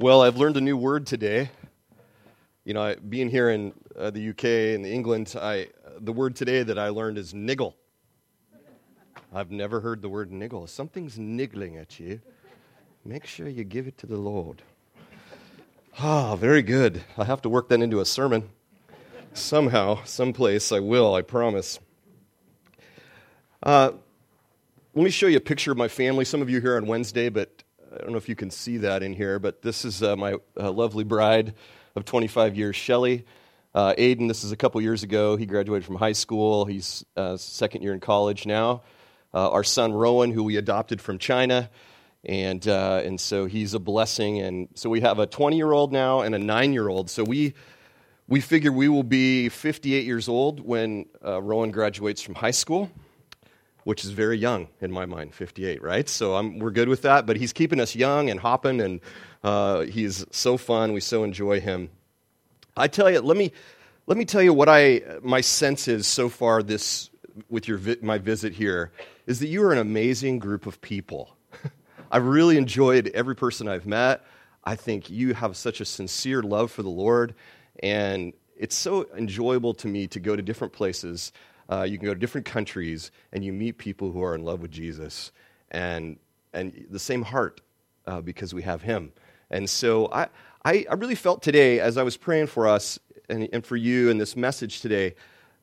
Well, I've learned a new word today. You know, being here in uh, the UK and England, I, the word today that I learned is niggle. I've never heard the word niggle. Something's niggling at you. Make sure you give it to the Lord. Ah, very good. I have to work that into a sermon. Somehow, someplace, I will, I promise. Uh, let me show you a picture of my family. Some of you here on Wednesday, but I don't know if you can see that in here, but this is uh, my uh, lovely bride of 25 years, Shelly. Uh, Aiden, this is a couple years ago. He graduated from high school. He's uh, second year in college now. Uh, our son, Rowan, who we adopted from China. And, uh, and so he's a blessing. And so we have a 20 year old now and a nine year old. So we, we figure we will be 58 years old when Rowan graduates from high school which is very young in my mind, 58, right? So I'm, we're good with that. But he's keeping us young and hopping, and uh, he's so fun. We so enjoy him. I tell you, let me let me tell you what I my sense is so far this with your my visit here is that you are an amazing group of people. I've really enjoyed every person I've met. I think you have such a sincere love for the Lord, and it's so enjoyable to me to go to different places uh, you can go to different countries and you meet people who are in love with Jesus and, and the same heart uh, because we have Him. And so I, I, I, really felt today, as I was praying for us and, and for you in this message today,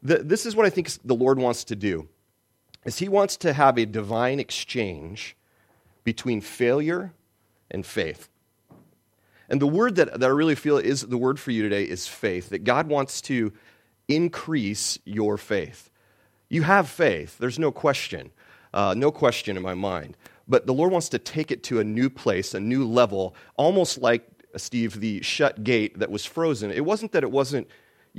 that this is what I think the Lord wants to do. Is He wants to have a divine exchange between failure and faith. And the word that, that I really feel is the word for you today is faith, that God wants to increase your faith. You have faith, there's no question, uh, no question in my mind. But the Lord wants to take it to a new place, a new level, almost like, uh, Steve, the shut gate that was frozen. It wasn't that it wasn't,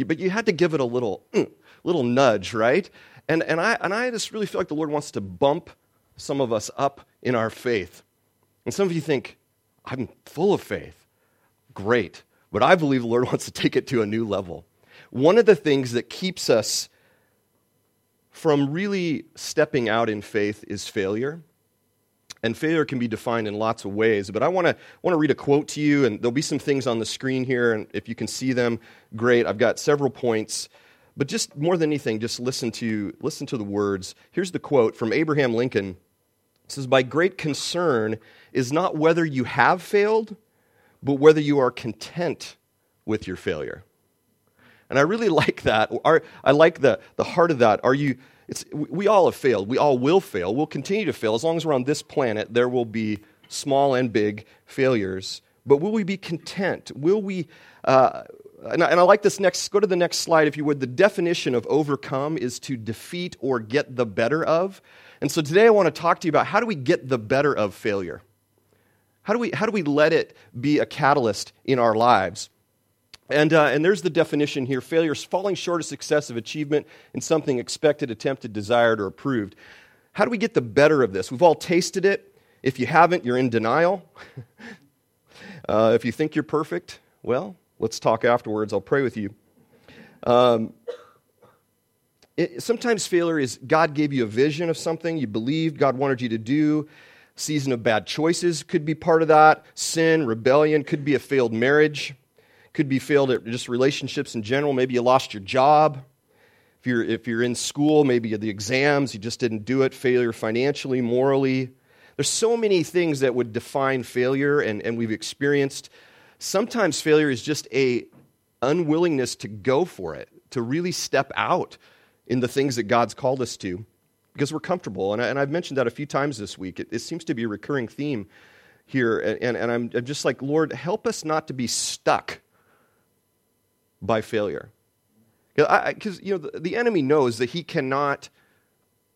but you had to give it a little, little nudge, right? And, and, I, and I just really feel like the Lord wants to bump some of us up in our faith. And some of you think, I'm full of faith. Great. But I believe the Lord wants to take it to a new level. One of the things that keeps us from really stepping out in faith is failure. And failure can be defined in lots of ways. But I want to want to read a quote to you, and there'll be some things on the screen here, and if you can see them, great. I've got several points. But just more than anything, just listen to listen to the words. Here's the quote from Abraham Lincoln. It says, "My great concern is not whether you have failed, but whether you are content with your failure. And I really like that. I like the, the heart of that. Are you, it's, we all have failed. We all will fail. We'll continue to fail. As long as we're on this planet, there will be small and big failures. But will we be content? Will we, uh, and, I, and I like this next, go to the next slide if you would. The definition of overcome is to defeat or get the better of. And so today I want to talk to you about how do we get the better of failure? How do we, how do we let it be a catalyst in our lives? And, uh, and there's the definition here failure is falling short of success of achievement in something expected, attempted, desired, or approved. How do we get the better of this? We've all tasted it. If you haven't, you're in denial. uh, if you think you're perfect, well, let's talk afterwards. I'll pray with you. Um, it, sometimes failure is God gave you a vision of something you believed God wanted you to do. Season of bad choices could be part of that. Sin, rebellion could be a failed marriage could be failed at just relationships in general. Maybe you lost your job. If you're, if you're in school, maybe the exams, you just didn't do it. Failure financially, morally. There's so many things that would define failure, and, and we've experienced. Sometimes failure is just a unwillingness to go for it, to really step out in the things that God's called us to because we're comfortable. And, I, and I've mentioned that a few times this week. It, it seems to be a recurring theme here. And, and I'm, I'm just like, Lord, help us not to be stuck by failure. Because you know the, the enemy knows that he cannot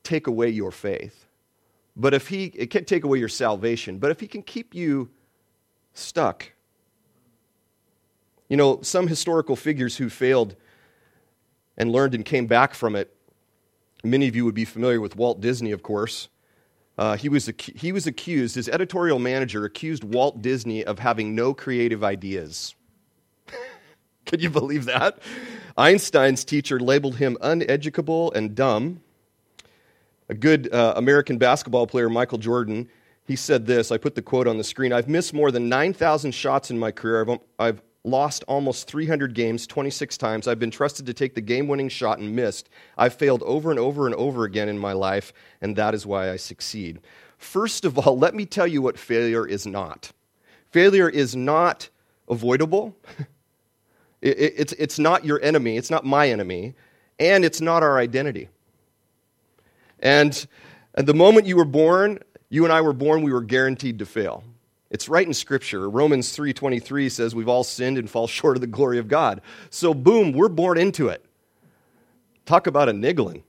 take away your faith, but if he it can't take away your salvation, but if he can keep you stuck. You know, some historical figures who failed and learned and came back from it. Many of you would be familiar with Walt Disney, of course. Uh, he, was, he was accused, his editorial manager accused Walt Disney of having no creative ideas. Can you believe that? Einstein's teacher labeled him uneducable and dumb. A good uh, American basketball player, Michael Jordan, he said this. I put the quote on the screen. I've missed more than 9,000 shots in my career. I've, I've lost almost 300 games 26 times. I've been trusted to take the game winning shot and missed. I've failed over and over and over again in my life, and that is why I succeed. First of all, let me tell you what failure is not. Failure is not avoidable, it, it, it's, it's not your enemy, it's not my enemy, and it's not our identity. And at the moment you were born, you and I were born, we were guaranteed to fail. It's right in scripture. Romans 3:23 says we've all sinned and fall short of the glory of God. So boom, we're born into it. Talk about a niggling.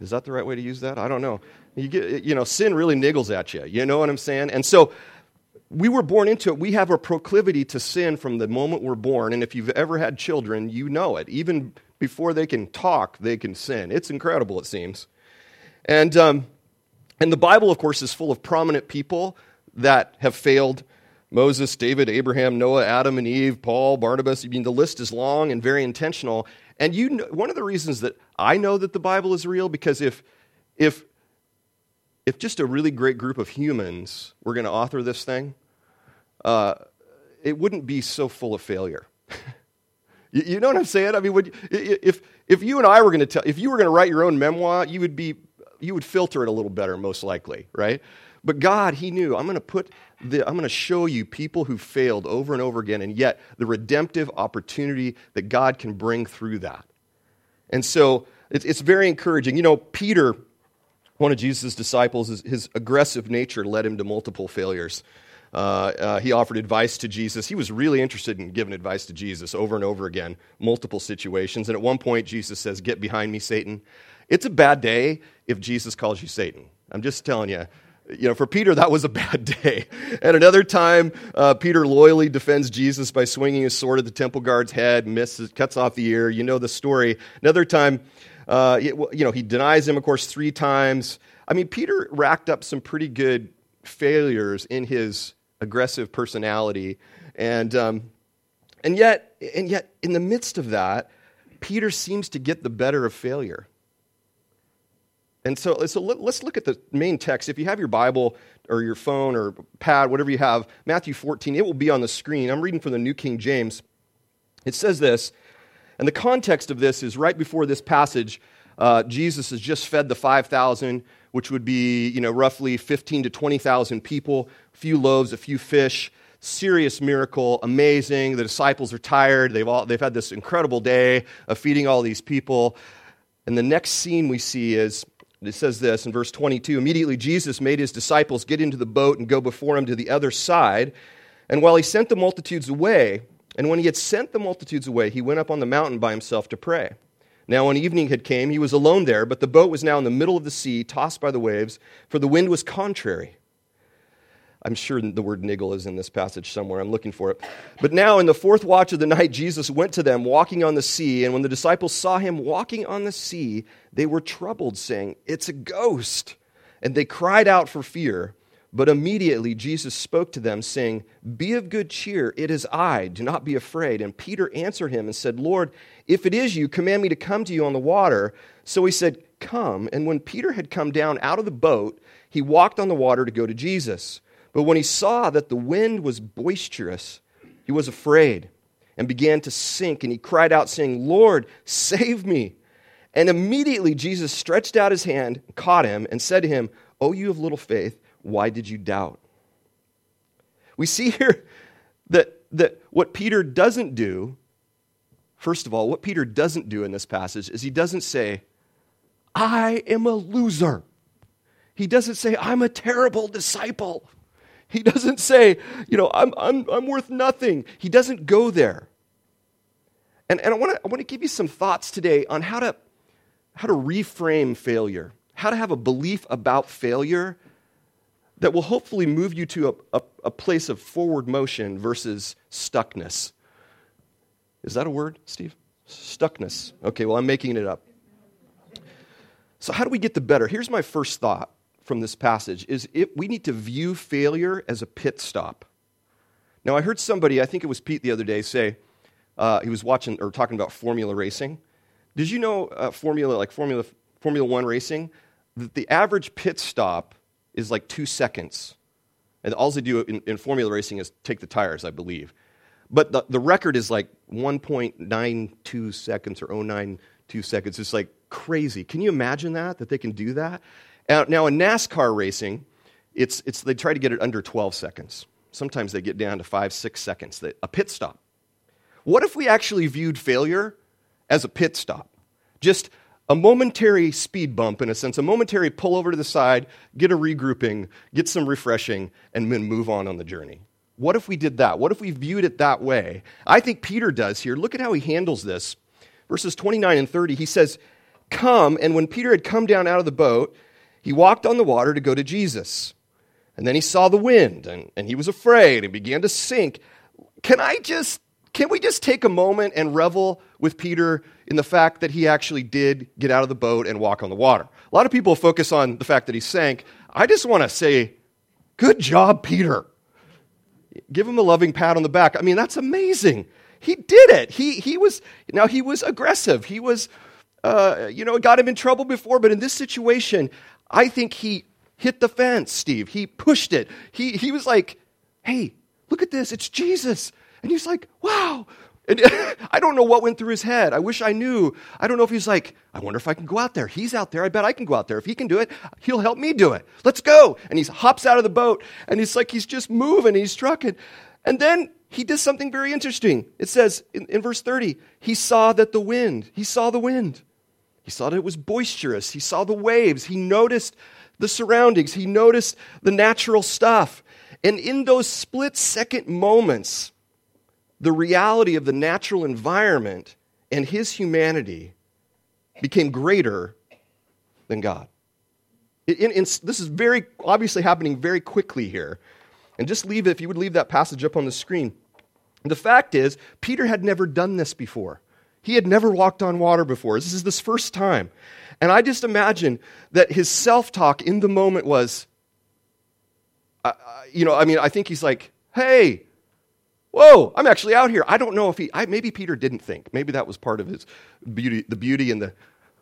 Is that the right way to use that? I don't know. You get you know, sin really niggles at you. You know what I'm saying? And so we were born into it. We have a proclivity to sin from the moment we're born. And if you've ever had children, you know it. Even before they can talk, they can sin. It's incredible, it seems. And um, and the Bible, of course, is full of prominent people that have failed Moses, David, Abraham, Noah, Adam and Eve, Paul, Barnabas. I mean, the list is long and very intentional. And you know, one of the reasons that I know that the Bible is real because if if if just a really great group of humans were going to author this thing, uh, it wouldn't be so full of failure. you, you, know what I'm saying? I mean, would, if if you and I were going to tell, if you were going to write your own memoir, you would be you would filter it a little better, most likely, right? But God, He knew, I'm going to put the, I'm going to show you people who failed over and over again, and yet the redemptive opportunity that God can bring through that. And so it's, it's very encouraging. You know, Peter, one of Jesus' disciples, his, aggressive nature led him to multiple failures. Uh, uh, he offered advice to Jesus. He was really interested in giving advice to Jesus over and over again, multiple situations. And at one point, Jesus says, Get behind me, Satan. It's a bad day if Jesus calls you Satan. I'm just telling you. You know, for Peter, that was a bad day. And another time, uh, Peter loyally defends Jesus by swinging his sword at the temple guard's head, misses, cuts off the ear. You know the story. Another time, uh, you know, he denies him, of course, three times. I mean, Peter racked up some pretty good failures in his aggressive personality. And, um, and, yet, and yet, in the midst of that, Peter seems to get the better of failure. And so, so let, us look at the main text. If you have your Bible or your phone or pad, whatever you have, Matthew 14, it will be on the screen. I'm reading from the New King James. It says this, and the context of this is right before this passage, uh, Jesus has just fed the 5,000, which would be you know, roughly 15 to 20,000 people, a few loaves, a few fish. Serious miracle, amazing. The disciples are tired. They've, all, they've had this incredible day of feeding all these people. And the next scene we see is it says this in verse 22 Immediately Jesus made his disciples get into the boat and go before him to the other side. And while he sent the multitudes away, and when he had sent the multitudes away, he went up on the mountain by himself to pray. Now, when evening had came, he was alone there, but the boat was now in the middle of the sea, tossed by the waves, for the wind was contrary. I'm sure the word niggle is in this passage somewhere. I'm looking for it. But now, in the fourth watch of the night, Jesus went to them walking on the sea. And when the disciples saw him walking on the sea, they were troubled, saying, It's a ghost. And they cried out for fear. But immediately Jesus spoke to them, saying, Be of good cheer, it is I, do not be afraid. And Peter answered him and said, Lord, if it is you, command me to come to you on the water. So he said, Come. And when Peter had come down out of the boat, he walked on the water to go to Jesus. But when he saw that the wind was boisterous, he was afraid and began to sink. And he cried out, saying, Lord, save me. And immediately Jesus stretched out his hand, caught him, and said to him, O you of little faith, why did you doubt? We see here that, that what Peter doesn't do, first of all, what Peter doesn't do in this passage is he doesn't say, I am a loser. He doesn't say, I'm a terrible disciple. He doesn't say, you know, I'm, I'm, I'm worth nothing. He doesn't go there. And, and I want to I wanna give you some thoughts today on how to, how to reframe failure, how to have a belief about failure that will hopefully move you to a, a, a place of forward motion versus stuckness. Is that a word, Steve? Stuckness. Okay, well, I'm making it up. So, how do we get the better? Here's my first thought from this passage is it, we need to view failure as a pit stop. Now, I heard somebody, I think it was Pete the other day, say uh, he was watching or talking about formula racing. Did you know uh, formula, like Formula, Formula One racing, that the average pit stop is like two seconds And all they do in, in formula racing is take the tires, I believe. But the, the record is like 1.92 seconds or 092 seconds. It's like crazy. Can you imagine that, that they can do that? Now, in NASCAR racing, it's, it's, they try to get it under 12 seconds. Sometimes they get down to five, six seconds, a pit stop. What if we actually viewed failure as a pit stop? Just a momentary speed bump, in a sense, a momentary pull over to the side, get a regrouping, get some refreshing, and then move on on the journey. What if we did that? What if we viewed it that way? I think Peter does here. Look at how he handles this. Verses 29 and 30, he says, Come, and when Peter had come down out of the boat, he walked on the water to go to Jesus. And then he saw the wind, and, and he was afraid and began to sink. Can I just, can we just take a moment and revel with Peter in the fact that he actually did get out of the boat and walk on the water? A lot of people focus on the fact that he sank. I just want to say, good job, Peter. Give him a loving pat on the back. I mean, that's amazing. He did it. He, he was, now he was aggressive. He was, uh, you know, got him in trouble before, but in this situation, I think he hit the fence, Steve. He pushed it. He, he was like, hey, look at this. It's Jesus. And he's like, wow. And I don't know what went through his head. I wish I knew. I don't know if he's like, I wonder if I can go out there. He's out there. I bet I can go out there. If he can do it, he'll help me do it. Let's go. And he hops out of the boat and he's like, he's just moving. He's trucking. And then he does something very interesting. It says in, in verse 30, he saw that the wind, he saw the wind. He saw that it was boisterous. He saw the waves. He noticed the surroundings. He noticed the natural stuff. And in those split second moments, the reality of the natural environment and his humanity became greater than God. In, in, this is very obviously happening very quickly here. And just leave it, if you would leave that passage up on the screen. The fact is, Peter had never done this before. He had never walked on water before. This is this first time. And I just imagine that his self talk in the moment was, uh, you know, I mean, I think he's like, hey, whoa, I'm actually out here. I don't know if he, I, maybe Peter didn't think. Maybe that was part of his beauty, the beauty and the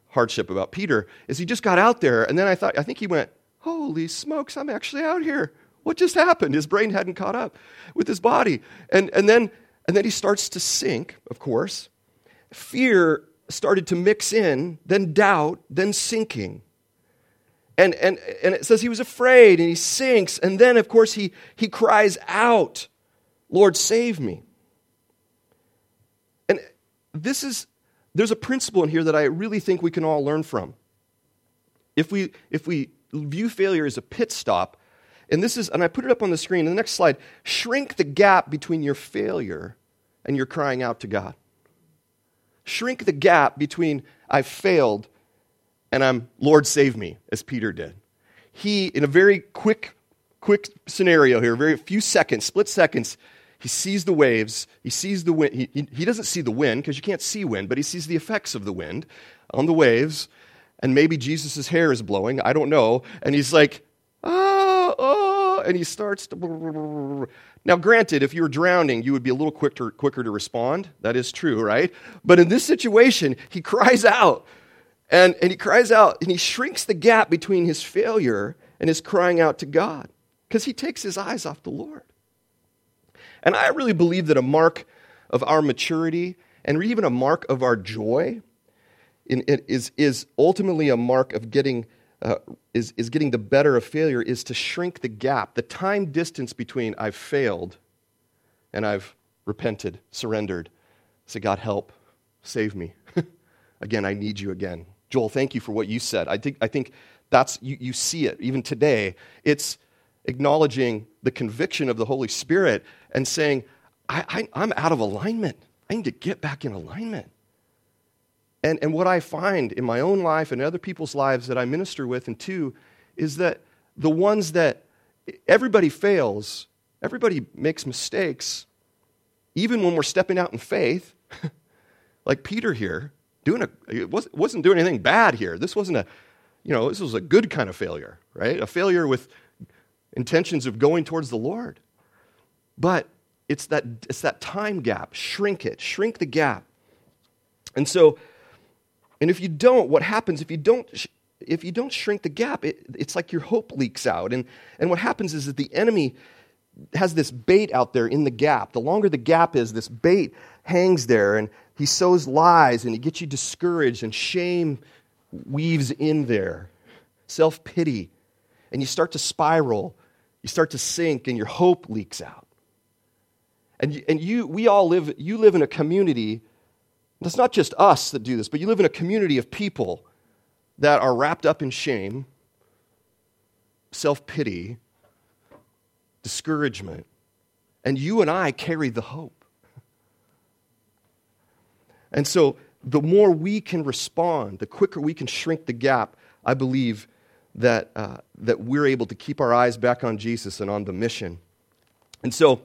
hardship about Peter, is he just got out there. And then I thought, I think he went, holy smokes, I'm actually out here. What just happened? His brain hadn't caught up with his body. And, and, then, and then he starts to sink, of course fear started to mix in, then doubt, then sinking. And, and, and it says he was afraid and he sinks. And then, of course, he, he cries out, Lord, save me. And this is, there's a principle in here that I really think we can all learn from. If we, if we view failure as a pit stop, and this is, and I put it up on the screen, in the next slide, shrink the gap between your failure and your crying out to God shrink the gap between I've failed and I'm Lord save me, as Peter did. He, in a very quick, quick scenario here, very few seconds, split seconds, he sees the waves, he sees the wind. He, he, he doesn't see the wind because you can't see wind, but he sees the effects of the wind on the waves. And maybe Jesus' hair is blowing, I don't know. And he's like, oh, oh, and he starts to. Now, granted, if you were drowning, you would be a little quicker, quicker to respond. That is true, right? But in this situation, he cries out. And, and he cries out and he shrinks the gap between his failure and his crying out to God because he takes his eyes off the Lord. And I really believe that a mark of our maturity and even a mark of our joy in, is, is ultimately a mark of getting uh, is, is getting the better of failure is to shrink the gap, the time distance between I've failed and I've repented, surrendered. Say, God, help, save me. again, I need you again. Joel, thank you for what you said. I think, I think that's, you, you see it even today. It's acknowledging the conviction of the Holy Spirit and saying, I, I, I'm out of alignment. I need to get back in alignment. And, and what I find in my own life and other people's lives that I minister with, and two, is that the ones that everybody fails, everybody makes mistakes, even when we're stepping out in faith, like Peter here, doing a, it wasn't doing anything bad here. This wasn't a, you know, this was a good kind of failure, right? A failure with intentions of going towards the Lord. But it's that, it's that time gap. Shrink it, shrink the gap. And so and if you don't, what happens if you don't if you don't shrink the gap, it, it's like your hope leaks out. And, and what happens is that the enemy has this bait out there in the gap. The longer the gap is, this bait hangs there and he sows lies and he gets you discouraged and shame weaves in there. Self pity. And you start to spiral. You start to sink and your hope leaks out. And, and you, we all live, you live in a community. It's not just us that do this, but you live in a community of people that are wrapped up in shame, self pity, discouragement. And you and I carry the hope. And so, the more we can respond, the quicker we can shrink the gap, I believe that, uh, that we're able to keep our eyes back on Jesus and on the mission. And so,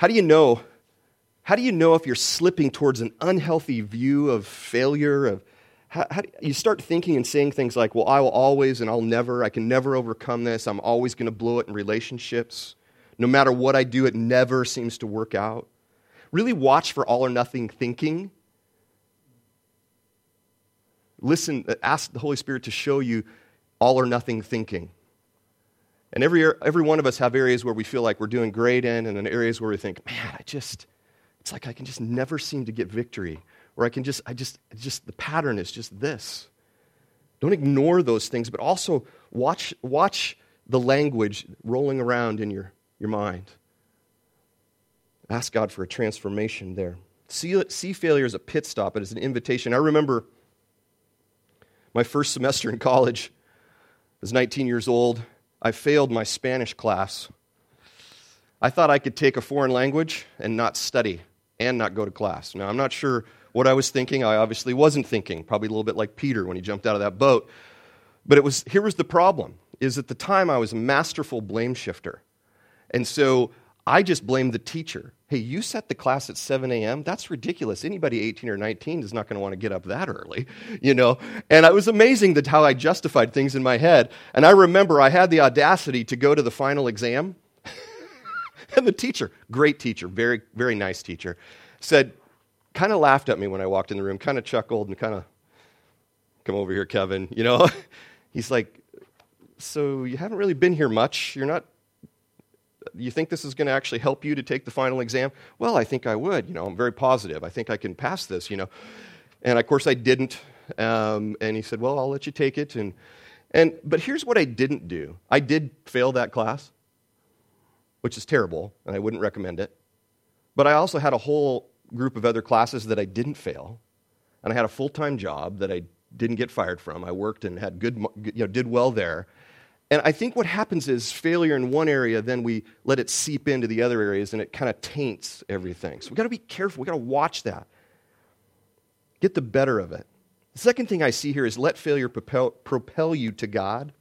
how do you know? How do you know if you're slipping towards an unhealthy view of failure, of how, how you start thinking and saying things like, well, I will always and I'll never, I can never overcome this. I'm always going to blow it in relationships. No matter what I do, it never seems to work out. Really watch for all or nothing thinking. Listen, ask the Holy Spirit to show you all or nothing thinking. And every, every one of us have areas where we feel like we're doing great in, and then areas where we think, man, I just, it's like I can just never seem to get victory or I can just, I just, just, the pattern is just this. Don't ignore those things, but also watch, watch the language rolling around in your, your mind. Ask God for a transformation there. See, see failure as a pit stop, but as an invitation. I remember my first semester in college. I was 19 years old. I failed my Spanish class. I thought I could take a foreign language and not study and not go to class. Now, I'm not sure what I was thinking. I obviously wasn't thinking, probably a little bit like Peter when he jumped out of that boat. But it was, here was the problem, is at the time I was a masterful blame shifter. And so I just blamed the teacher. Hey, you set the class at 7 a.m.? That's ridiculous. Anybody 18 or 19 is not going to want to get up that early, you know? And it was amazing that how I justified things in my head. And I remember I had the audacity to go to the final exam. and the teacher, great teacher, very, very nice teacher, said, kind of laughed at me when I walked in the room, kind of chuckled and kind of, come over here, Kevin. You know, he's like, so you haven't really been here much. You're not, you think this is going to actually help you to take the final exam? Well, I think I would. You know, I'm very positive. I think I can pass this, you know. And of course, I didn't. Um, and he said, well, I'll let you take it. And, and, but here's what I didn't do I did fail that class, which is terrible, and I wouldn't recommend it. But I also had a whole group of other classes that I didn't fail, and I had a full time job that I didn't get fired from. I worked and had good, you know, did well there. And I think what happens is failure in one area, then we let it seep into the other areas and it kind of taints everything. So we've got to be careful. We've got to watch that. Get the better of it. The second thing I see here is let failure propel, propel you to God.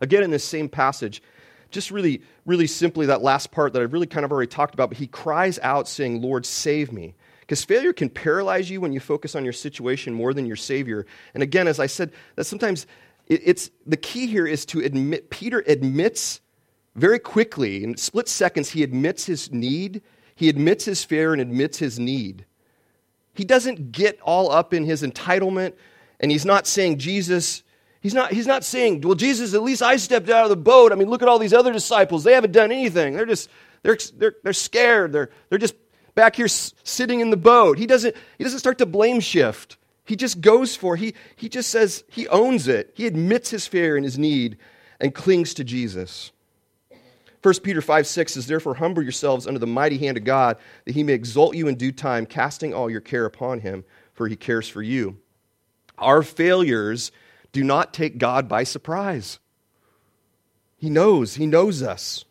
Again, in this same passage, just really, really simply that last part that I've really kind of already talked about, but he cries out saying, Lord, save me. Because failure can paralyze you when you focus on your situation more than your Savior. And again, as I said, that sometimes it's the key here is to admit, Peter admits very quickly, in split seconds, he admits his need, he admits his fear, and admits his need. He doesn't get all up in his entitlement, and he's not saying, Jesus, He's not, he's not saying, well, Jesus, at least I stepped out of the boat. I mean, look at all these other disciples. They haven't done anything. They're just, they're, they're, they're scared. They're, they're just back here sitting in the boat. He doesn't, he doesn't start to blame shift. He just goes for, he, he just says, he owns it. He admits his fear and his need and clings to Jesus. 1 Peter 5 6 says, Therefore, humble yourselves under the mighty hand of God, that he may exalt you in due time, casting all your care upon him, for he cares for you. Our failures do not take God by surprise. He knows, He knows us.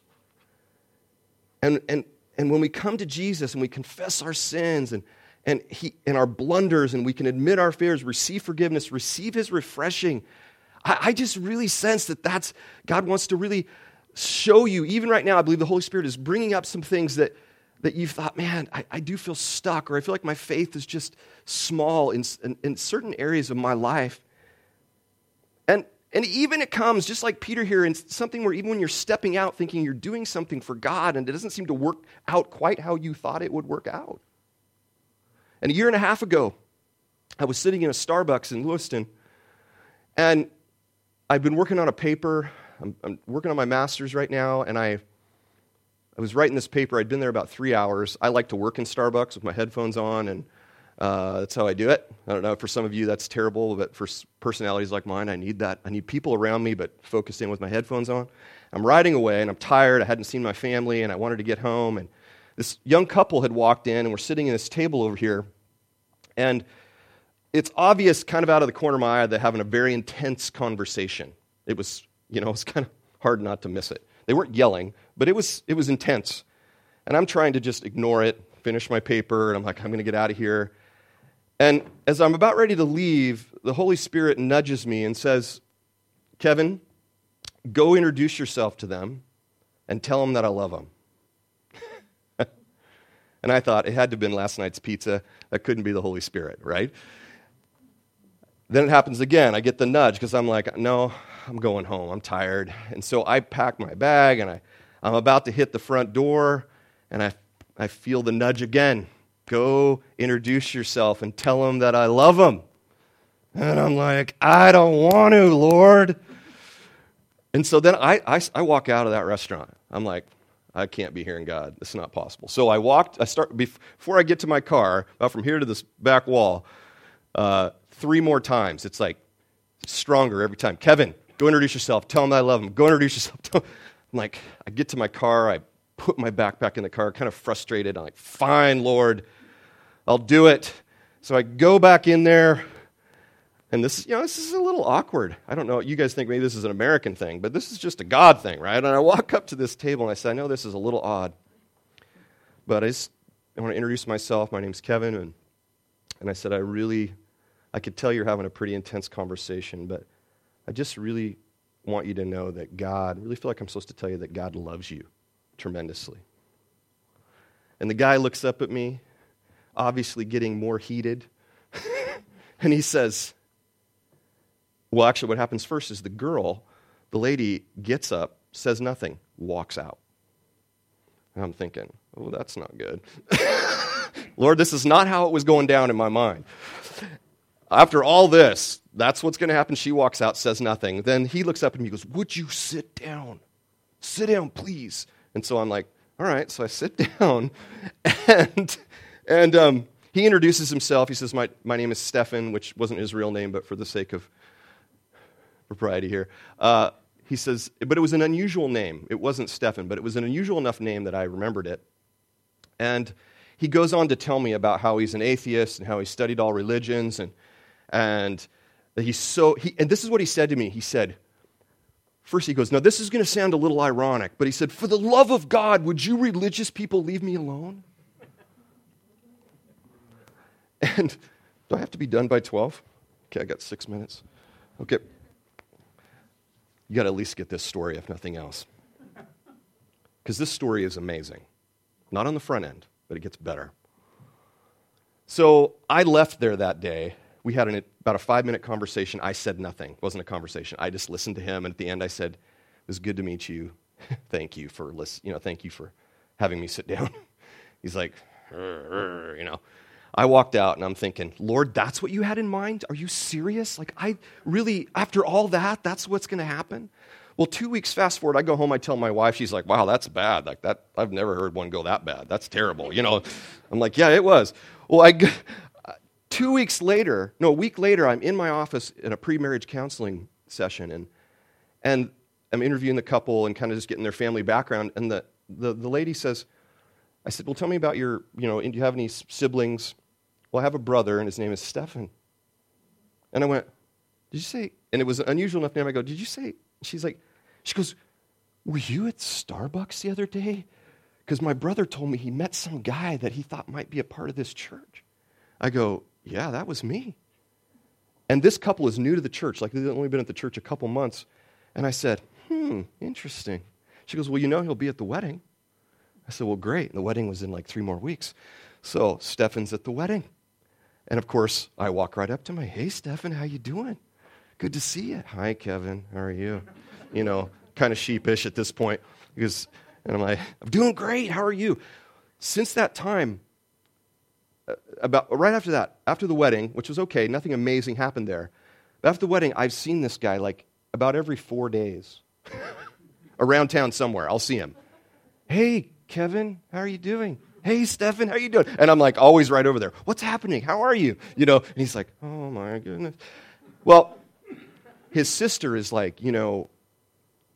And, and, and when we come to Jesus and we confess our sins and, and, he, and our blunders and we can admit our fears, receive forgiveness, receive His refreshing, I, I just really sense that that's, God wants to really show you, even right now, I believe the Holy Spirit is bringing up some things that, that you've thought, man, I, I do feel stuck, or I feel like my faith is just small in, in, in certain areas of my life. And, and even it comes, just like Peter here, in something where even when you're stepping out thinking you're doing something for God and it doesn't seem to work out quite how you thought it would work out. And a year and a half ago, I was sitting in a Starbucks in Lewiston, And I've been working on a paper. I'm, I'm working on my master's right now, and I, I was writing this paper. I'd been there about three hours. I like to work in Starbucks with my headphones on, and uh, that's how I do it. I don't know, for some of you that's terrible, but for personalities like mine, I need that. I need people around me, but focused in with my headphones on. I'm riding away, and I'm tired. I hadn't seen my family, and I wanted to get home. And this young couple had walked in, and we're sitting at this table over here. And it's obvious, kind of out of the corner of my eye, they're having a very intense conversation. It was, you know, it's kind of hard not to miss it. They weren't yelling, but it was, it was intense. And I'm trying to just ignore it, finish my paper, and I'm like, I'm going to get out of here. And as I'm about ready to leave, the Holy Spirit nudges me and says, Kevin, go introduce yourself to them and tell them that I love them. And I thought it had to have been last night's pizza. That couldn't be the Holy Spirit, right? Then it happens again. I get the nudge because I'm like, no, I'm going home. I'm tired. And so I pack my bag and I, I'm about to hit the front door and I, I feel the nudge again. Go introduce yourself and tell them that I love them. And I'm like, I don't want to, Lord. And so then I, I, I walk out of that restaurant. I'm like, I can't be hearing God. It's not possible. So I walked, I start, before I get to my car, about from here to this back wall, uh, three more times. It's like stronger every time. Kevin, go introduce yourself. Tell him I love him. Go introduce yourself. I'm like, I get to my car. I put my backpack in the car, kind of frustrated. I'm like, fine, Lord, I'll do it. So I go back in there. And this, you know, this is a little awkward. I don't know. You guys think maybe this is an American thing, but this is just a God thing, right? And I walk up to this table and I say, I know this is a little odd, but I just I want to introduce myself. My name's Kevin, and and I said I really, I could tell you're having a pretty intense conversation, but I just really want you to know that God, I really feel like I'm supposed to tell you that God loves you tremendously. And the guy looks up at me, obviously getting more heated, and he says, well, actually, what happens first is the girl, the lady, gets up, says nothing, walks out. And I'm thinking, oh, that's not good. Lord, this is not how it was going down in my mind. After all this, that's what's going to happen. She walks out, says nothing. Then he looks up at me and goes, Would you sit down? Sit down, please. And so I'm like, All right. So I sit down, and, and um, he introduces himself. He says, my, my name is Stefan, which wasn't his real name, but for the sake of propriety here. Uh, he says, but it was an unusual name. It wasn't Stefan, but it was an unusual enough name that I remembered it. And he goes on to tell me about how he's an atheist and how he studied all religions and, and he's so, he, and this is what he said to me. He said, first he goes, now this is going to sound a little ironic, but he said, for the love of God, would you religious people leave me alone? And do I have to be done by 12? Okay, I got six minutes. Okay you got to at least get this story, if nothing else. Because this story is amazing. Not on the front end, but it gets better. So I left there that day. We had an, about a five minute conversation. I said nothing. It wasn't a conversation. I just listened to him. And at the end, I said, It was good to meet you. thank you for listen, you know, thank you for having me sit down. He's like, you know. I walked out and I'm thinking, Lord, that's what you had in mind? Are you serious? Like, I really, after all that, that's what's going to happen? Well, two weeks fast forward, I go home, I tell my wife, she's like, wow, that's bad. Like, that, I've never heard one go that bad. That's terrible. You know, I'm like, yeah, it was. Well, I, two weeks later, no, a week later, I'm in my office in a pre marriage counseling session and, and I'm interviewing the couple and kind of just getting their family background. And the, the, the lady says, I said, well, tell me about your, you know, do you have any siblings? Well, I have a brother, and his name is Stefan. And I went, Did you say? And it was an unusual enough name. I go, Did you say? She's like, She goes, Were you at Starbucks the other day? Because my brother told me he met some guy that he thought might be a part of this church. I go, Yeah, that was me. And this couple is new to the church. Like, they've only been at the church a couple months. And I said, Hmm, interesting. She goes, Well, you know he'll be at the wedding. I said, Well, great. And the wedding was in like three more weeks. So Stefan's at the wedding. And of course, I walk right up to him. Hey, Stefan, how you doing? Good to see you. Hi, Kevin. How are you? You know, kind of sheepish at this point because, and I'm like, I'm doing great. How are you? Since that time, uh, about right after that, after the wedding, which was okay, nothing amazing happened there. After the wedding, I've seen this guy like about every four days around town somewhere. I'll see him. Hey, Kevin, how are you doing? Hey, Stefan, how you doing? And I'm like always right over there. What's happening? How are you? You know, and he's like, oh my goodness. Well, his sister is like, you know,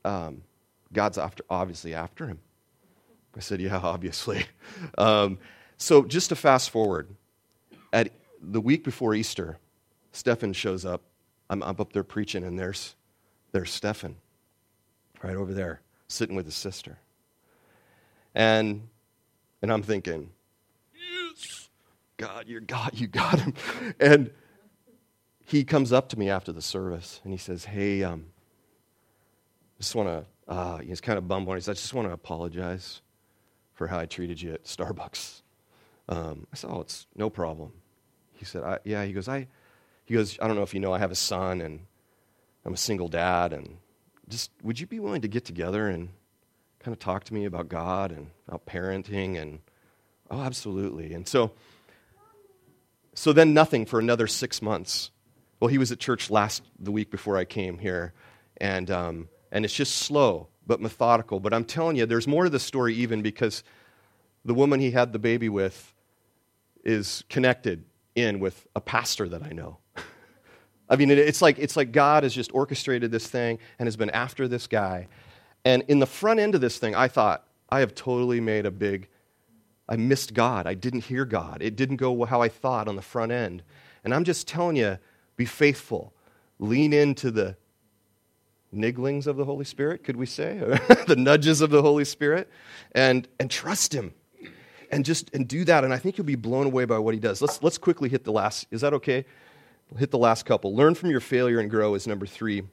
um, God's after, obviously after him. I said, yeah, obviously. Um, so just to fast forward, at the week before Easter, Stefan shows up. I'm, I'm up there preaching, and there's, there's Stefan right over there sitting with his sister. And, and I'm thinking, yes, God, you're God, you got him. And he comes up to me after the service and he says, Hey, um, just want to, uh, he's kind of bummed. He says, I just want to apologize for how I treated you at Starbucks. Um, I said, Oh, it's no problem. He said, I, Yeah, he goes, I, he goes, I don't know if you know, I have a son and I'm a single dad. And just, would you be willing to get together and kind of talk to me about God and about parenting? And, oh, absolutely. And so, so then nothing for another six months. Well, he was at church last, the week before I came here. And, um, and it's just slow but methodical. But I'm telling you, there's more to the story even because the woman he had the baby with is connected in with a pastor that I know. I mean, it's like, it's like God has just orchestrated this thing and has been after this guy. And in the front end of this thing, I thought, I have totally made a big, I missed God. I didn't hear God. It didn't go how I thought on the front end. And I'm just telling you, be faithful. Lean into the nigglings of the Holy Spirit, could we say? the nudges of the Holy Spirit. And, and trust Him and just and do that and i think you'll be blown away by what he does let's let's quickly hit the last is that okay hit the last couple learn from your failure and grow is number three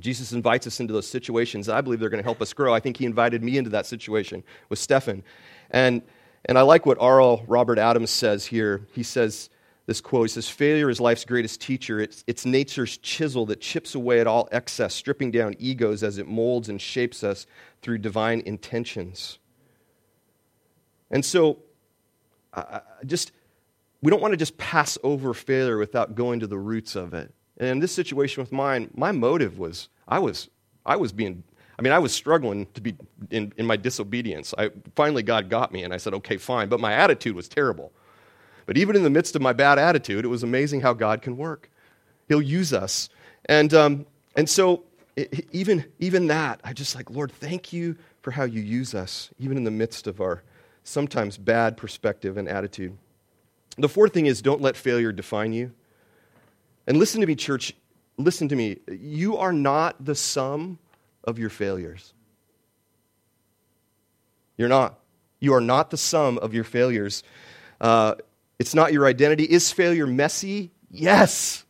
jesus invites us into those situations. I believe they're going to help us grow. I think he invited me into that situation with stefan and and i like what r.l robert adams says here. He says this quote he says failure is life's greatest teacher. It's, it's nature's chisel that chips away at all excess stripping down egos as it molds and shapes us through divine intentions. And so, I just, we don't want to just pass over failure without going to the roots of it. And in this situation with mine, my motive was I was, I was being, I mean, I was struggling to be in, in my disobedience. I, finally, God got me, and I said, okay, fine. But my attitude was terrible. But even in the midst of my bad attitude, it was amazing how God can work. He'll use us. And, um, and so, even, even that, I just like, Lord, thank you for how you use us, even in the midst of our sometimes bad perspective and attitude. The fourth thing is don't let failure define you. And listen to me, church. Listen to me. You are not the sum of your failures. You're not. You are not the sum of your failures. Uh, it's not your identity. Is failure messy? Yes.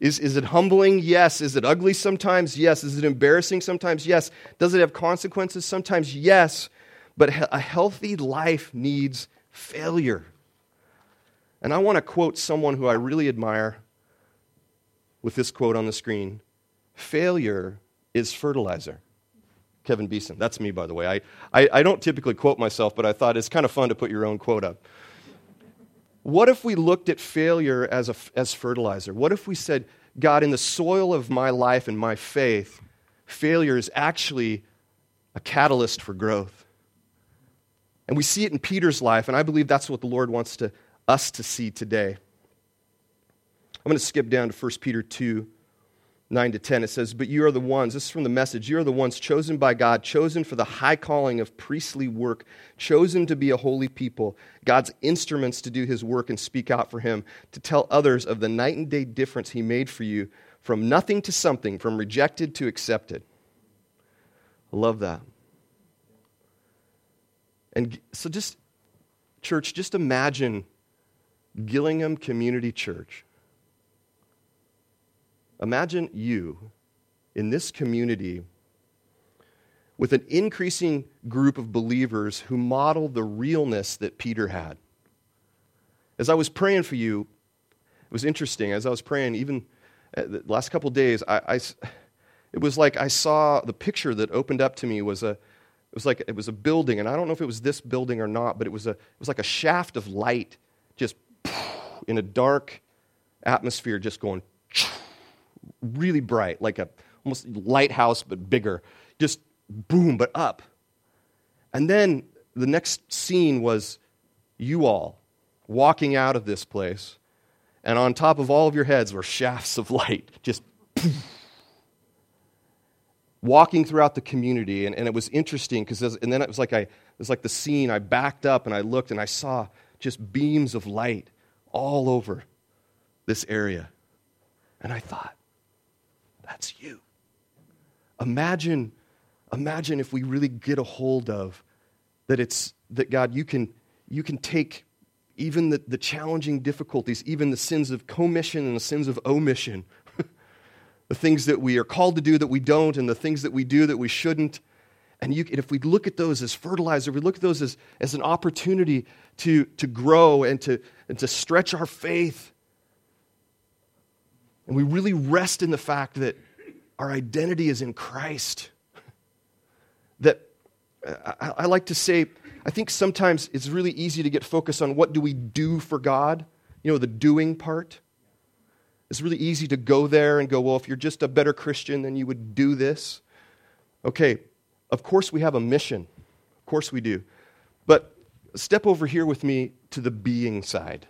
Is, is it humbling? Yes. Is it ugly sometimes? Yes. Is it embarrassing sometimes? Yes. Does it have consequences sometimes? Yes. But a healthy life needs failure. And I want to quote someone who I really admire with this quote on the screen Failure is fertilizer. Kevin Beeson. That's me, by the way. I, I, I, don't typically quote myself, but I thought it's kind of fun to put your own quote up. What if we looked at failure as, a, as fertilizer? What if we said, God, in the soil of my life and my faith, failure is actually a catalyst for growth? And we see it in Peter's life, and I believe that's what the Lord wants to, us to see today. I'm going to skip down to 1 Peter 2 9 to 10. It says, But you are the ones, this is from the message, you are the ones chosen by God, chosen for the high calling of priestly work, chosen to be a holy people, God's instruments to do his work and speak out for him, to tell others of the night and day difference he made for you from nothing to something, from rejected to accepted. I love that. And so, just, church, just imagine Gillingham Community Church. Imagine you in this community with an increasing group of believers who model the realness that Peter had. As I was praying for you, it was interesting. As I was praying, even uh, the last couple days, I, I, it was like I saw the picture that opened up to me was a, it was like it was a building, and I don't know if it was this building or not, but it was, a, it was like a shaft of light just in a dark atmosphere, just going really bright, like a almost lighthouse, but bigger. Just boom, but up. And then the next scene was you all walking out of this place, and on top of all of your heads were shafts of light, just walking throughout the community. And, and it was interesting because, and then it was like I, it was like the scene. I backed up and I looked and I saw just beams of light all over this area. And I thought, that's you. Imagine, imagine if we really get a hold of that it's that God, you can you can take even the, the challenging difficulties, even the sins of commission and the sins of omission, the things that we are called to do that we don't, and the things that we do that we shouldn't. And, you, and if we look at those as fertilizer, we look at those as, as an opportunity to, to grow and to, and to stretch our faith. And we really rest in the fact that our identity is in Christ. That uh, I, I like to say, I think sometimes it's really easy to get focused on what do we do for God, you know, the doing part. It's really easy to go there and go, well, if you're just a better Christian, then you would do this. Okay, of course we have a mission. Of course we do. But step over here with me to the being side.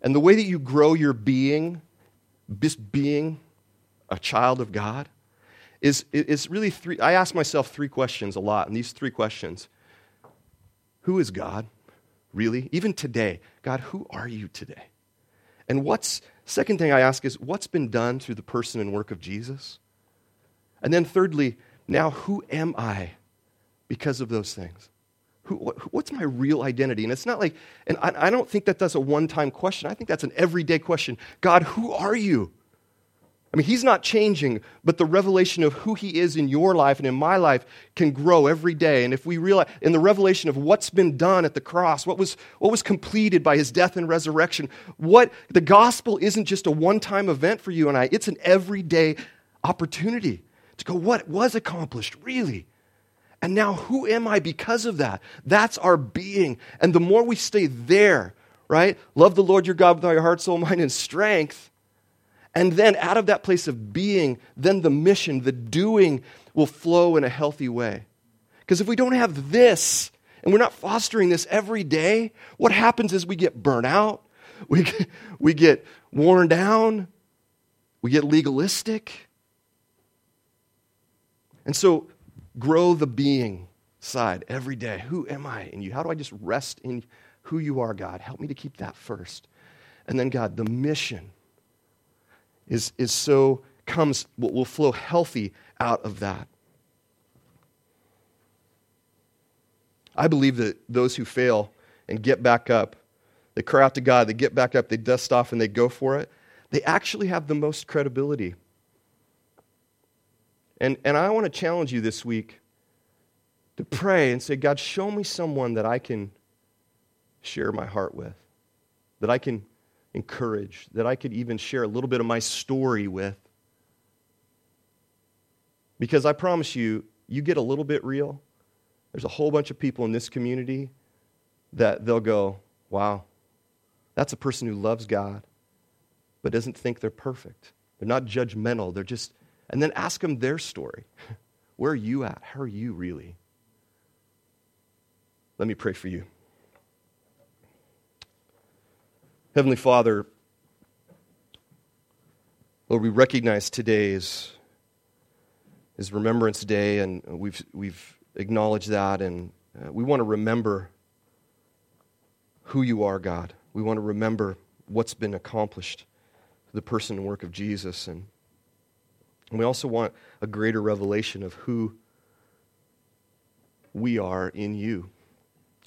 And the way that you grow your being, being a child of God, is, is really three. I ask myself three questions a lot, and these three questions who is God, really? Even today, God, who are you today? And what's, second thing I ask is, what's been done through the person and work of Jesus? And then thirdly, now who am I because of those things? Who, what's my real identity? And it's not like, and I, I don't think that that's a one time question. I think that's an everyday question. God, who are you? I mean, he's not changing, but the revelation of who he is in your life and in my life can grow every day. And if we realize in the revelation of what's been done at the cross, what was, what was completed by his death and resurrection, what the gospel isn't just a one time event for you and I, it's an everyday opportunity to go, what was accomplished, really? And now, who am I because of that? That's our being. And the more we stay there, right? Love the Lord your God with all your heart, soul, mind, and strength and then out of that place of being, then the mission, the doing will flow in a healthy way. Because if we don't have this, and we're not fostering this every day, what happens is we get burnt out, we get, we get worn down, we get legalistic. And so, grow the being side every day. Who am I in you? How do I just rest in who you are, God? Help me to keep that first. And then, God, the mission is, is so comes will, will flow healthy out of that. I believe that those who fail and get back up, they cry out to God, they get back up, they dust off, and they go for it, they actually have the most credibility. And, and I want to challenge you this week to pray and say, God, show me someone that I can share my heart with, that I can encourage, that I could even share a little bit of my story with. Because I promise you, you get a little bit real, there's a whole bunch of people in this community that they'll go, wow, that's a person who loves God, but doesn't think they're perfect. They're not judgmental. They're just, and then ask them their story. Where are you at? How are you really? Let me pray for you. Heavenly Father, Lord, we recognize today is, is Remembrance Day, and we've, we've acknowledged that, and uh, we want to remember who you are, God. We want to remember what's been accomplished, the person and work of Jesus, and, and we also want a greater revelation of who we are in you,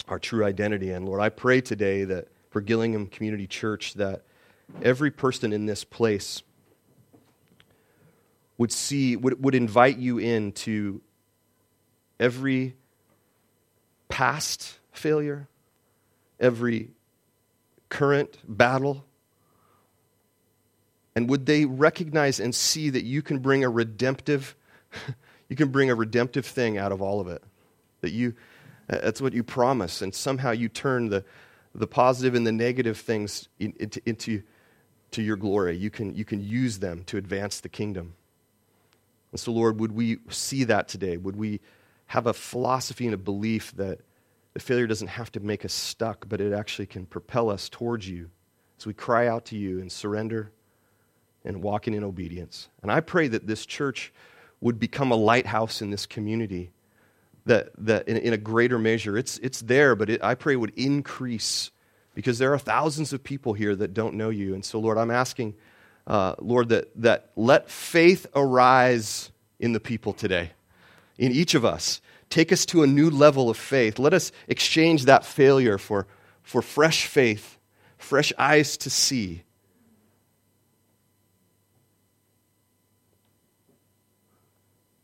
our true identity. And Lord, I pray today that for Gillingham Community Church that every person in this place would see, would, would invite you into every past failure, every current battle? And would they recognize and see that you can bring a redemptive, you can bring a redemptive thing out of all of it? That you, that's what you promise, and somehow you turn the, the positive and the negative things into, into to your glory. You can, you can use them to advance the kingdom. And so, Lord, would we see that today? Would we have a philosophy and a belief that the failure doesn't have to make us stuck, but it actually can propel us towards you as we cry out to you and surrender and walking in obedience. And I pray that this church would become a lighthouse in this community that, that in, in a greater measure, it's, it's there, but it, I pray would increase because there are thousands of people here that don't know you. And so, Lord, I'm asking, uh, Lord, that, that let faith arise in the people today, in each of us. Take us to a new level of faith. Let us exchange that failure for, for fresh faith, fresh eyes to see.